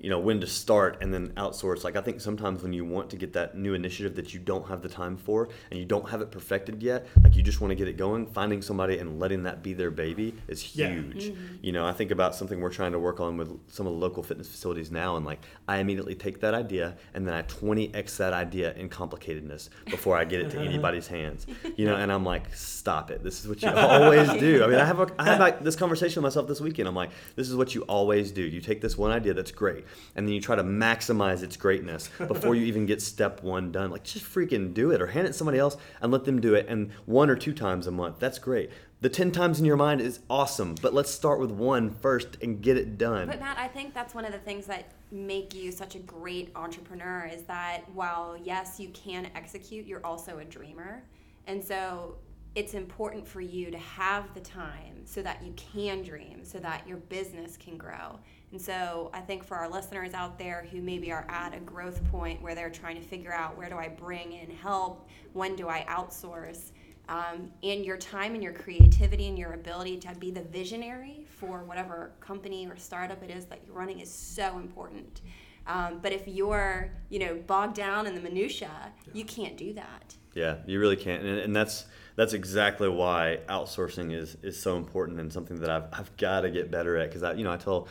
you know when to start and then outsource. Like i think sometimes when you want to get that new initiative that you don't have the time for and you don't have it perfected yet like you just want to get it going finding somebody and letting that be their baby is huge. Yeah. mm-hmm. you know i think about something we're trying to work on with some of the local fitness facilities now and like i immediately take that idea and then i 20x that idea in complicatedness before i get it to anybody's hands. You know and i'm like stop it. This is what you always do. I mean i have a, i have like this conversation with myself this weekend. I'm like this is what you always do. You take this one idea that's great and then you try to maximize its greatness before you even get step one done. Like just freaking do it or hand it to somebody else and let them do it. And one or two times a month, that's great. The 10 times in your mind is awesome, but let's start with one first and get it done. But Matt, I think that's one of the things that make you such a great entrepreneur is that while yes, you can execute, you're also a dreamer. And so it's important for you to have the time so that you can dream, so that your business can grow. And so I think for our listeners out there who maybe are at a growth point where they're trying to figure out where do I bring in help, when do I outsource, um, and your time and your creativity and your ability to be the visionary for whatever company or startup it is that you're running is so important. Um, but if you're, you know, bogged down in the minutia, yeah. you can't do that. Yeah. You really can't, and, and that's that's exactly why outsourcing is is so important and something that I've I've got to get better at because I you know I tell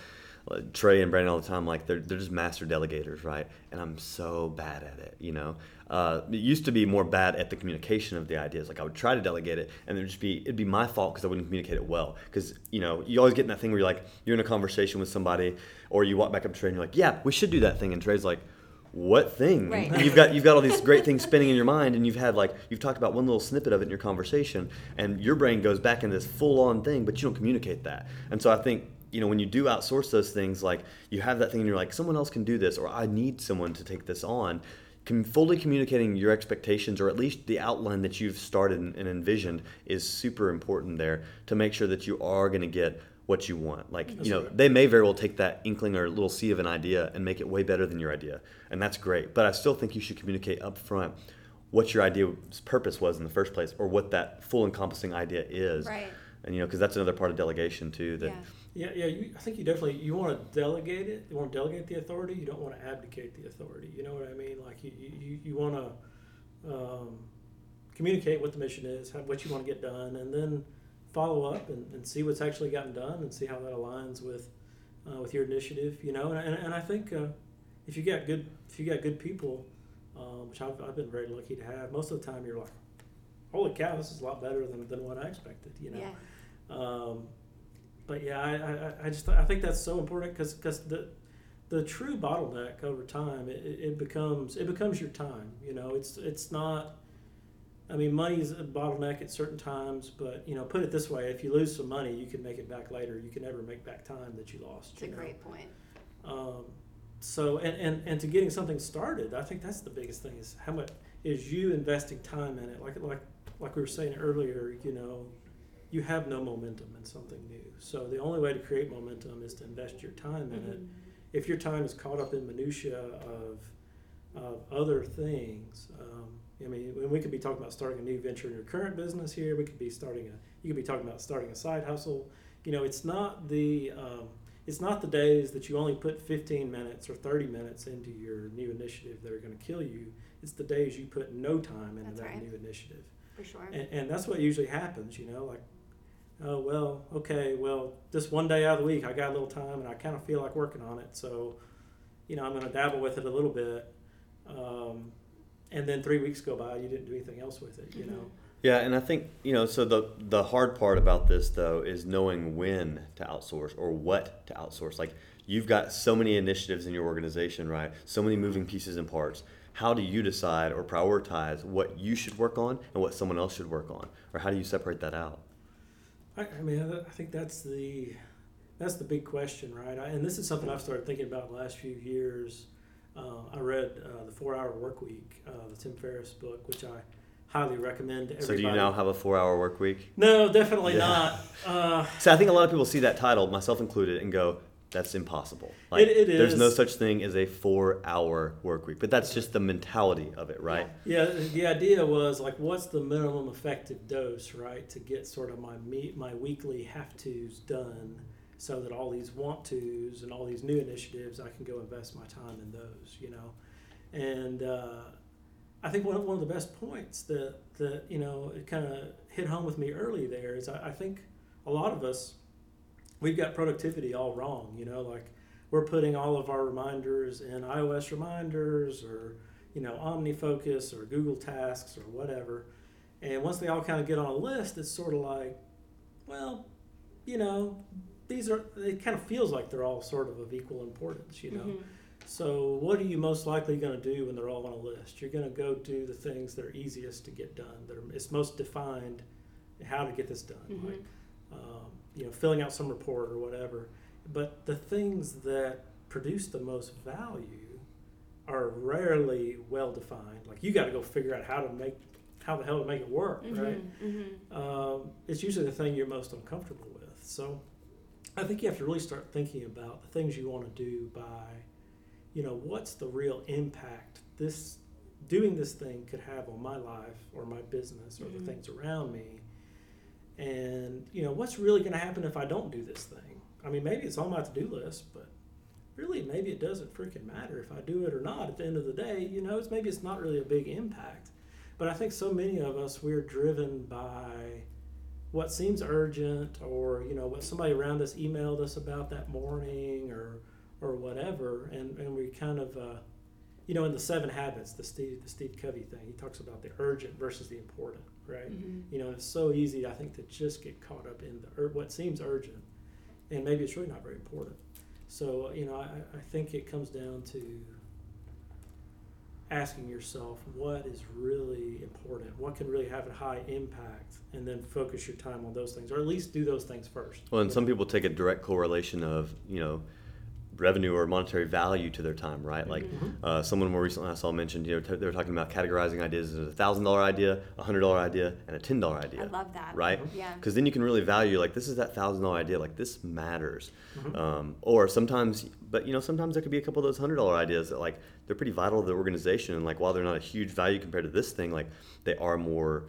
Trey and Brandon all the time like they're they're just master delegators, right? And I'm so bad at it, you know. Uh, it used to be more bad at the communication of the ideas. Like I would try to delegate it, and it'd just be it'd be my fault because I wouldn't communicate it well. Because you know you always get in that thing where you're like you're in a conversation with somebody, or you walk back up to Trey and you're like, yeah, we should do that thing, and Trey's like what thing? Right. You've got you've got all these great things spinning in your mind, and you've had like you've talked about one little snippet of it in your conversation, and your brain goes back in this full on thing, but you don't communicate that. And so I think you know when you do outsource those things, like you have that thing, and you're like someone else can do this, or I need someone to take this on. Com- fully communicating your expectations, or at least the outline that you've started and, and envisioned, is super important there to make sure that you are going to get what you want. Like, you know, right. they may very well take that inkling or little seed of an idea and make it way better than your idea. And that's great. But I still think you should communicate up front what your idea's purpose was in the first place or what that full encompassing idea is. Right. And, you know, because that's another part of delegation too. That, Yeah. Yeah, yeah. You, I think you definitely you want to delegate it. You want to delegate the authority. You don't want to abdicate the authority. You know what I mean? Like you, you, you want to um, communicate what the mission is, how, what you want to get done, and then follow up and, and see what's actually gotten done and see how that aligns with uh, with your initiative. You know, and, and, and I think uh, if you got good if you got good people, um, which I've, I've been very lucky to have, most of the time you're like, holy cow, this is a lot better than, than what I expected. You know. Yeah. Um, but yeah, I, I, I just I think that's so important because because the the true bottleneck over time it, it becomes it becomes your time. You know, it's it's not. I mean, money is a bottleneck at certain times, but you know, put it this way: if you lose some money, you can make it back later. You can never make back time that you lost. It's a know? great point. Um, so and, and and to getting something started, I think that's the biggest thing is how much is you investing time in it. Like like like we were saying earlier, you know, you have no momentum in something new. So the only way to create momentum is to invest your time in it. If your time is caught up in minutia of of other things, um, I mean, we could be talking about starting a new venture in your current business here. We could be starting a. You could be talking about starting a side hustle. You know, it's not the um, it's not the days that you only put 15 minutes or 30 minutes into your new initiative that are going to kill you. It's the days you put no time into That's that right. new initiative. For sure. And, and that's what usually happens, you know, like, oh, well, okay, well, this one day out of the week, I got a little time and I kind of feel like working on it. So, you know, I'm going to dabble with it a little bit. Um, and then three weeks go by, you didn't do anything else with it, you Mm-hmm. know. Yeah, and I think you know. So the the hard part about this though is knowing when to outsource or what to outsource. Like you've got so many initiatives in your organization, right? So many moving pieces and parts. How do you decide or prioritize what you should work on and what someone else should work on, or how do you separate that out? I, I mean, I, think that's the that's the big question, right? I, and this is something I've started thinking about the last few years. Uh, I read uh, the Four Hour Work Week, uh, the Tim Ferriss book, which I highly recommend everybody. So do you now have a four-hour work week? No, definitely Yeah. not. Uh, So I think a lot of people see that title, myself included, and go, "That's impossible." Like, It- it There's no such thing as a four-hour work week, but that's just the mentality of it, right? yeah, yeah. the idea was like, what's the minimum effective dose, right, to get sort of my me- my weekly have tos done, so that all these want tos and all these new initiatives, I can go invest my time in those, you know, and uh, I think one of, one of the best points that that you know it kind of hit home with me early there is I, I think a lot of us we've got productivity all wrong, you know, like we're putting all of our reminders in iOS reminders or you know OmniFocus or Google Tasks or whatever, and once they all kind of get on a list, it's sort of like, well, you know, these are it kind of feels like they're all sort of of equal importance, you know. Mhm. So, what are you most likely going to do when they're all on a list? You're going to go do the things that are easiest to get done. That are it's most defined how to get this done, Mhm. like um, you know, filling out some report or whatever. But the things that produce the most value are rarely well defined. Like you got to go figure out how to make how the hell to make it work, right? Mhm. Mhm. um, it's usually the thing you're most uncomfortable with. So I think you have to really start thinking about the things you want to do by, you know, what's the real impact this doing this thing could have on my life or my business or Mhm. the things around me. And, you know, what's really going to happen if I don't do this thing? I mean, maybe it's on my to do list, but really maybe it doesn't freaking matter if I do it or not at the end of the day. You know, it's maybe it's not really a big impact. But I think so many of us we're driven by what seems urgent, or you know what somebody around us emailed us about that morning, or or whatever, and and we kind of. Uh, you know, in the Seven Habits, the Steve the Steve Covey thing, he talks about the urgent versus the important, right? Mm-hmm. You know, it's so easy, I think, to just get caught up in the ur- what seems urgent, and maybe it's really not very important. So, you know, I, I think it comes down to asking yourself what is really important, what can really have a high impact, and then focus your time on those things, or at least do those things first. Well, and some people take a direct correlation of you know revenue or monetary value to their time, right? Like uh, someone more recently I saw mentioned, you know, t- they were talking about categorizing ideas as a thousand dollar idea, a hundred dollar idea, and a ten dollar idea. I love that. Right? Yeah. Because then you can really value like this is that thousand dollar idea, like this matters. Um, or sometimes, but you know, sometimes there could be a couple of those hundred dollar ideas that like they're pretty vital to the organization, and like while they're not a huge value compared to this thing, like they are more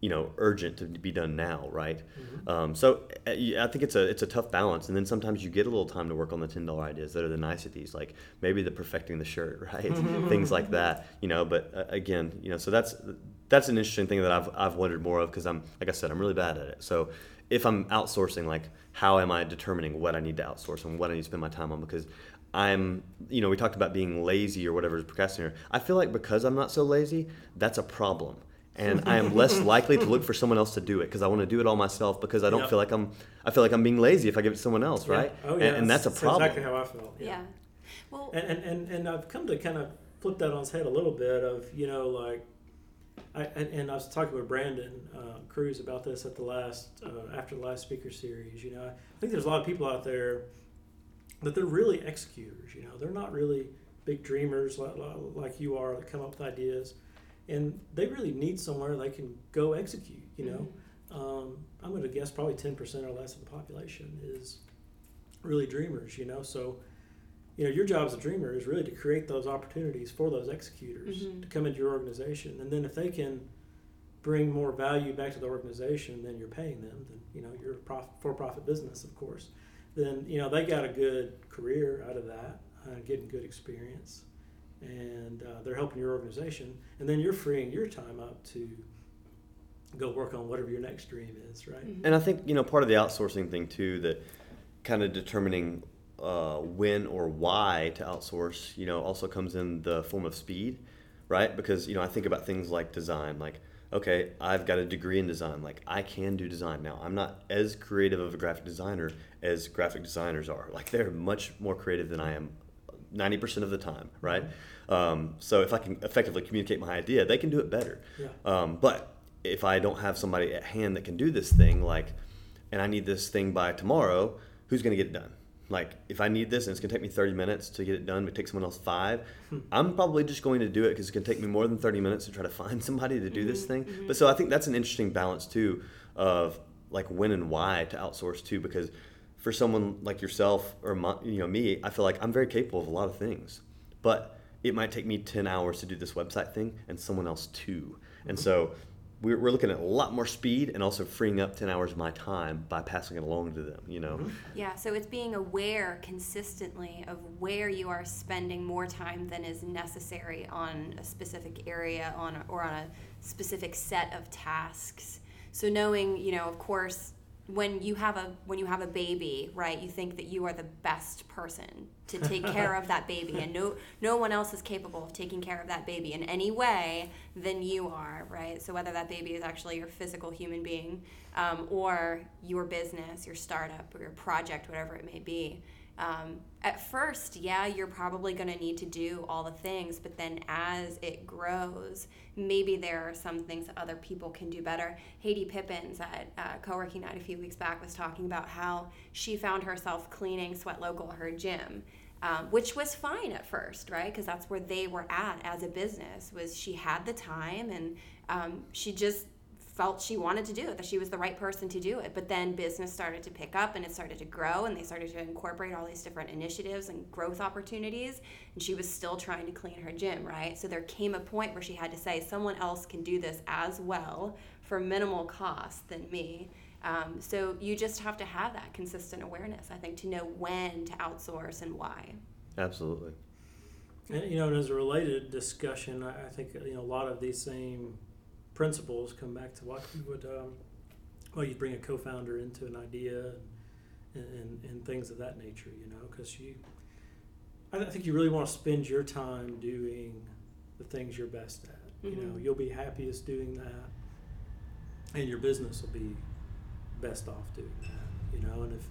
you know urgent to be done now right? Um, so uh, i think it's a it's a tough balance and then sometimes you get a little time to work on the $10 ideas that are the niceties like maybe the perfecting the shirt right? Things like that you know but uh, again you know so that's that's an interesting thing that i've, I've wondered more of because i'm like i said i'm really bad at it. So if i'm outsourcing like how am i determining what i need to outsource and what i need to spend my time on? Because I'm, you know, we talked about being lazy or whatever is procrastinator. I feel like because I'm not so lazy, that's a problem and I am less likely to look for someone else to do it because I want to do it all myself because I don't Yep. feel like I'm I feel like I'm being lazy if I give it to someone else, Yeah. right? Oh, And- yeah. and, that's a problem. exactly how I felt. Yeah. Well, And, and, and, and I've come to kind of flip that on its head a little bit of, you know, like, I, and, and I was talking with Brandon uh, Cruz about this at the last, uh, after the last speaker series. You know, I think there's a lot of people out there that they're really executors. You know, they're not really big dreamers like, like you are that come up with ideas. And they really need somewhere they can go execute, you know. Um, I'm going to guess probably 10% or less of the population is really dreamers, you know. So, you know, your job as a dreamer is really to create those opportunities for those executors Mhm. to come into your organization, and then if they can bring more value back to the organization than you're paying them, then you know you're a prof- for-profit business, of course. Then you know they got a good career out of that, uh, getting good experience, and uh, they're helping your organization, and then you're freeing your time up to go work on whatever your next dream is, right? And I think you know part of the outsourcing thing too that kind of determining uh, when or why to outsource, you know, also comes in the form of speed, right? Because you know I think about things like design, like okay, I've got a degree in design, like I can do design now. I'm not as creative of a graphic designer as graphic designers are. Like they're much more creative than I am 90% of the time, right? Um, so if I can effectively communicate my idea, they can do it better. Yeah. Um, but if I don't have somebody at hand that can do this thing, like, and I need this thing by tomorrow, who's going to get it done? Like, if I need this and it's going to take me 30 minutes to get it done, but it takes someone else five, I'm probably just going to do it because it's going to take me more than 30 minutes to try to find somebody to do this thing. But so I think that's an interesting balance too of like when and why to outsource too, because for someone like yourself or my, you know me, I feel like I'm very capable of a lot of things, but it might take me 10 hours to do this website thing and someone else two. And so we're, we're looking at a lot more speed and also freeing up 10 hours of my time by passing it along to them, you know? Mm-hmm. Yeah, so it's being aware consistently of where you are spending more time than is necessary on a specific area on or on a specific set of tasks. So knowing, you know, of course, when you have a when you have a baby, right, you think that you are the best person to take care of that baby and no no one else is capable of taking care of that baby in any way than you are, right? So whether that baby is actually your physical human being um, or your business, your startup, or your project, whatever it may be. Um, at first, yeah, you're probably going to need to do all the things, but then as it grows, maybe there are some things that other people can do better. Haiti Pippins at uh, Co-working Night a few weeks back was talking about how she found herself cleaning Sweat Local, her gym, um, which was fine at first, right? Because that's where they were at as a business. Was she had the time and um, she just felt she wanted to do it, that she was the right person to do it. But then business started to pick up and it started to grow, and they started to incorporate all these different initiatives and growth opportunities. And she was still trying to clean her gym, right? So there came a point where she had to say, someone else can do this as well for minimal cost than me. Um, so you just have to have that consistent awareness, I think, to know when to outsource and why. Absolutely. And you know, and as a related discussion, I I think you know a lot of these same principles come back to why you would um, well you bring a co-founder into an idea and, and, and things of that nature you know because you I think you really want to spend your time doing the things you're best at you know Mhm. you'll be happiest doing that and your business will be best off doing that you know and if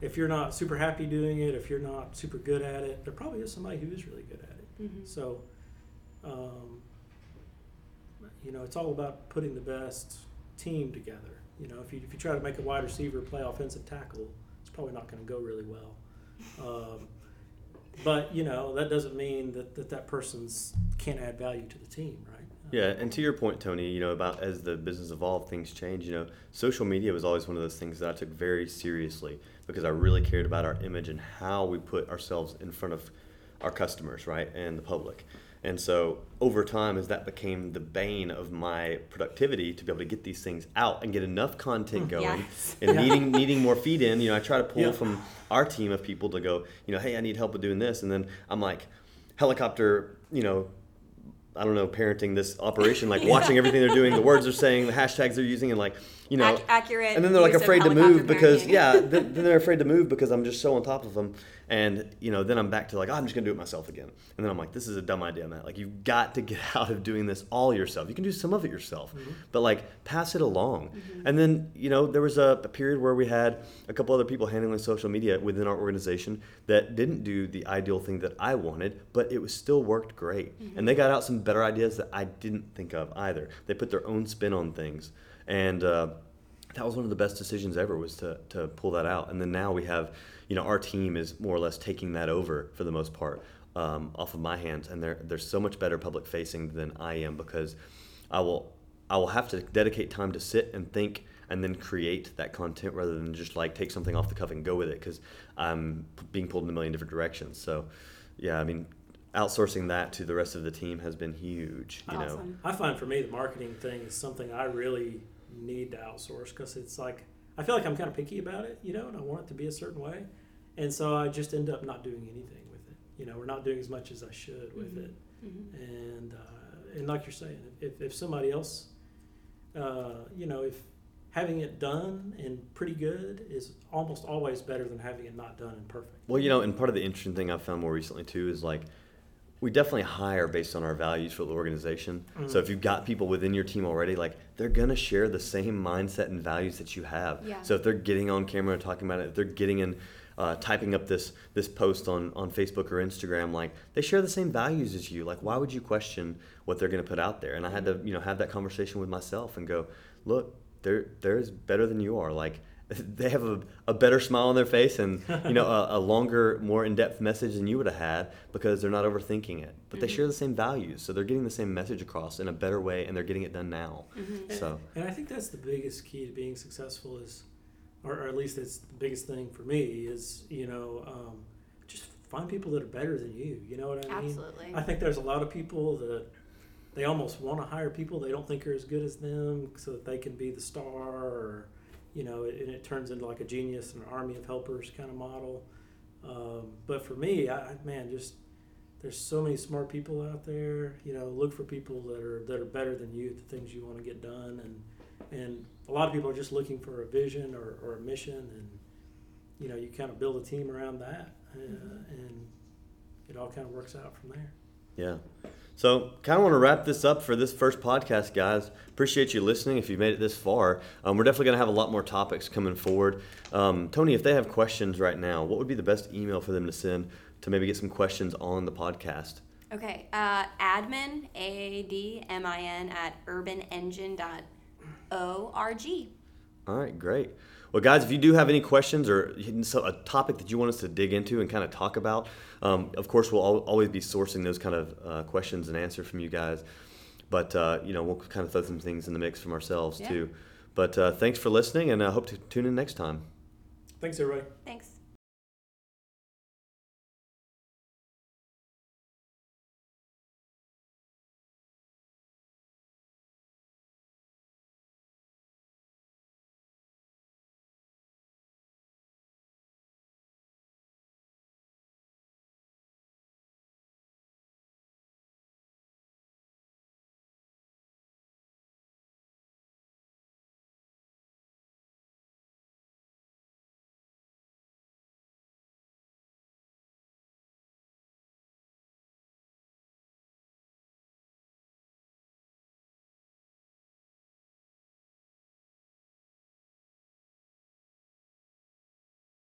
if you're not super happy doing it if you're not super good at it there probably is somebody who is really good at it Mhm. so, um, you know, it's all about putting the best team together. You know, if you, if you try to make a wide receiver play offensive tackle, it's probably not going to go really well. Um, but, you know, that doesn't mean that, that that person's can't add value to the team, right? Yeah, and to your point, Toni, you know, about as the business evolved, things change. You know, social media was always one of those things that I took very seriously because I really cared about our image and how we put ourselves in front of our customers, right, and the public. And so over time, as that became the bane of my productivity to be able to get these things out and get enough content mm, going, Yes. and needing needing more feed in, you know, I try to pull Yeah. from our team of people to go, you know, hey, I need help with doing this, and then I'm like, helicopter, you know, I don't know, parenting this operation, like watching everything they're doing, the words they're saying, the hashtags they're using, and like, you know, Ac- accurate and then they're like afraid to move because yeah, then, then they're afraid to move because I'm just so on top of them, and you know, then I'm back to like, oh, I'm just gonna do it myself again, and then I'm like, this is a dumb idea, Matt. Like, you've got to get out of doing this all yourself. You can do some of it yourself, mm-hmm. but like, pass it along. Mm-hmm. And then you know, there was a, a period where we had a couple other people handling social media within our organization that didn't do the ideal thing that I wanted, but it was still worked great, mm-hmm. and they got out some better ideas that I didn't think of either. They put their own spin on things, and. Uh, that was one of the best decisions ever was to, to pull that out and then now we have you know our team is more or less taking that over for the most part um, off of my hands. And they're they're so much better public facing than i am because i will i will have to dedicate time to sit and think and then create that content rather than just like take something off the cuff and go with it because i'm being pulled in a million different directions. So yeah i mean outsourcing that to the rest of the team has been huge you know? I find for me the marketing thing is something I really need to outsource because it's like I feel like I'm kind of picky about it, you know, and I want it to be a certain way, and so I just end up not doing anything with it. You know, we're not doing as much as I should with Mhm. it, Mhm. and uh, and like you're saying, if if somebody else, uh, you know, if having it done and pretty good is almost always better than having it not done and perfect. Well, you know, and part of the interesting thing I've found more recently too is like we definitely hire based on our values for the organization. So Mhm. if you've got people within your team already, like they're gonna share the same mindset and values that you have. Yeah. So if they're getting on camera and talking about it, if they're getting in, uh, typing up this this post on on Facebook or Instagram, like they share the same values as you. Like why would you question what they're gonna put out there? And I had to you know have that conversation with myself and go, look, they're they're better than you are. Like they have a, a better smile on their face and you know a, a longer more in-depth message than you would have had because they're not overthinking it but they Mhm. share the same values so they're getting the same message across in a better way and they're getting it done now Mhm. so And I think that's the biggest key to being successful is, or, or at least it's the biggest thing for me is, you know, um, just find people that are better than you. You know what I mean? Absolutely. I think there's a lot of people that they almost want to hire people they don't think are as good as them so that they can be the star or, you know, and it turns into like a genius and an army of helpers kind of model. Um, but for me, I, man, just there's so many smart people out there. You know, look for people that are that are better than you at the things you want to get done, and and a lot of people are just looking for a vision or, or a mission, and you know, you kind of build a team around that, uh, and it all kind of works out from there. Yeah. So kind of want to wrap this up for this first podcast guys. Appreciate you listening if you've made it this far. Um, we're definitely going to have a lot more topics coming forward. Um, toni if they have questions right now what would be the best email for them to send to maybe get some questions on the podcast? Okay, uh, admin, A-D-M-I-n, at urbanengine.org. All right, great. Well, guys, if you do have any questions or a topic that you want us to dig into and kind of talk about, um, of course, we'll always be sourcing those kind of uh, questions and answers from you guys. But uh, you know, we'll kind of throw some things in the mix from ourselves Yeah. too. But uh, thanks for listening, and I hope to tune in next time. Thanks, everybody. Thanks.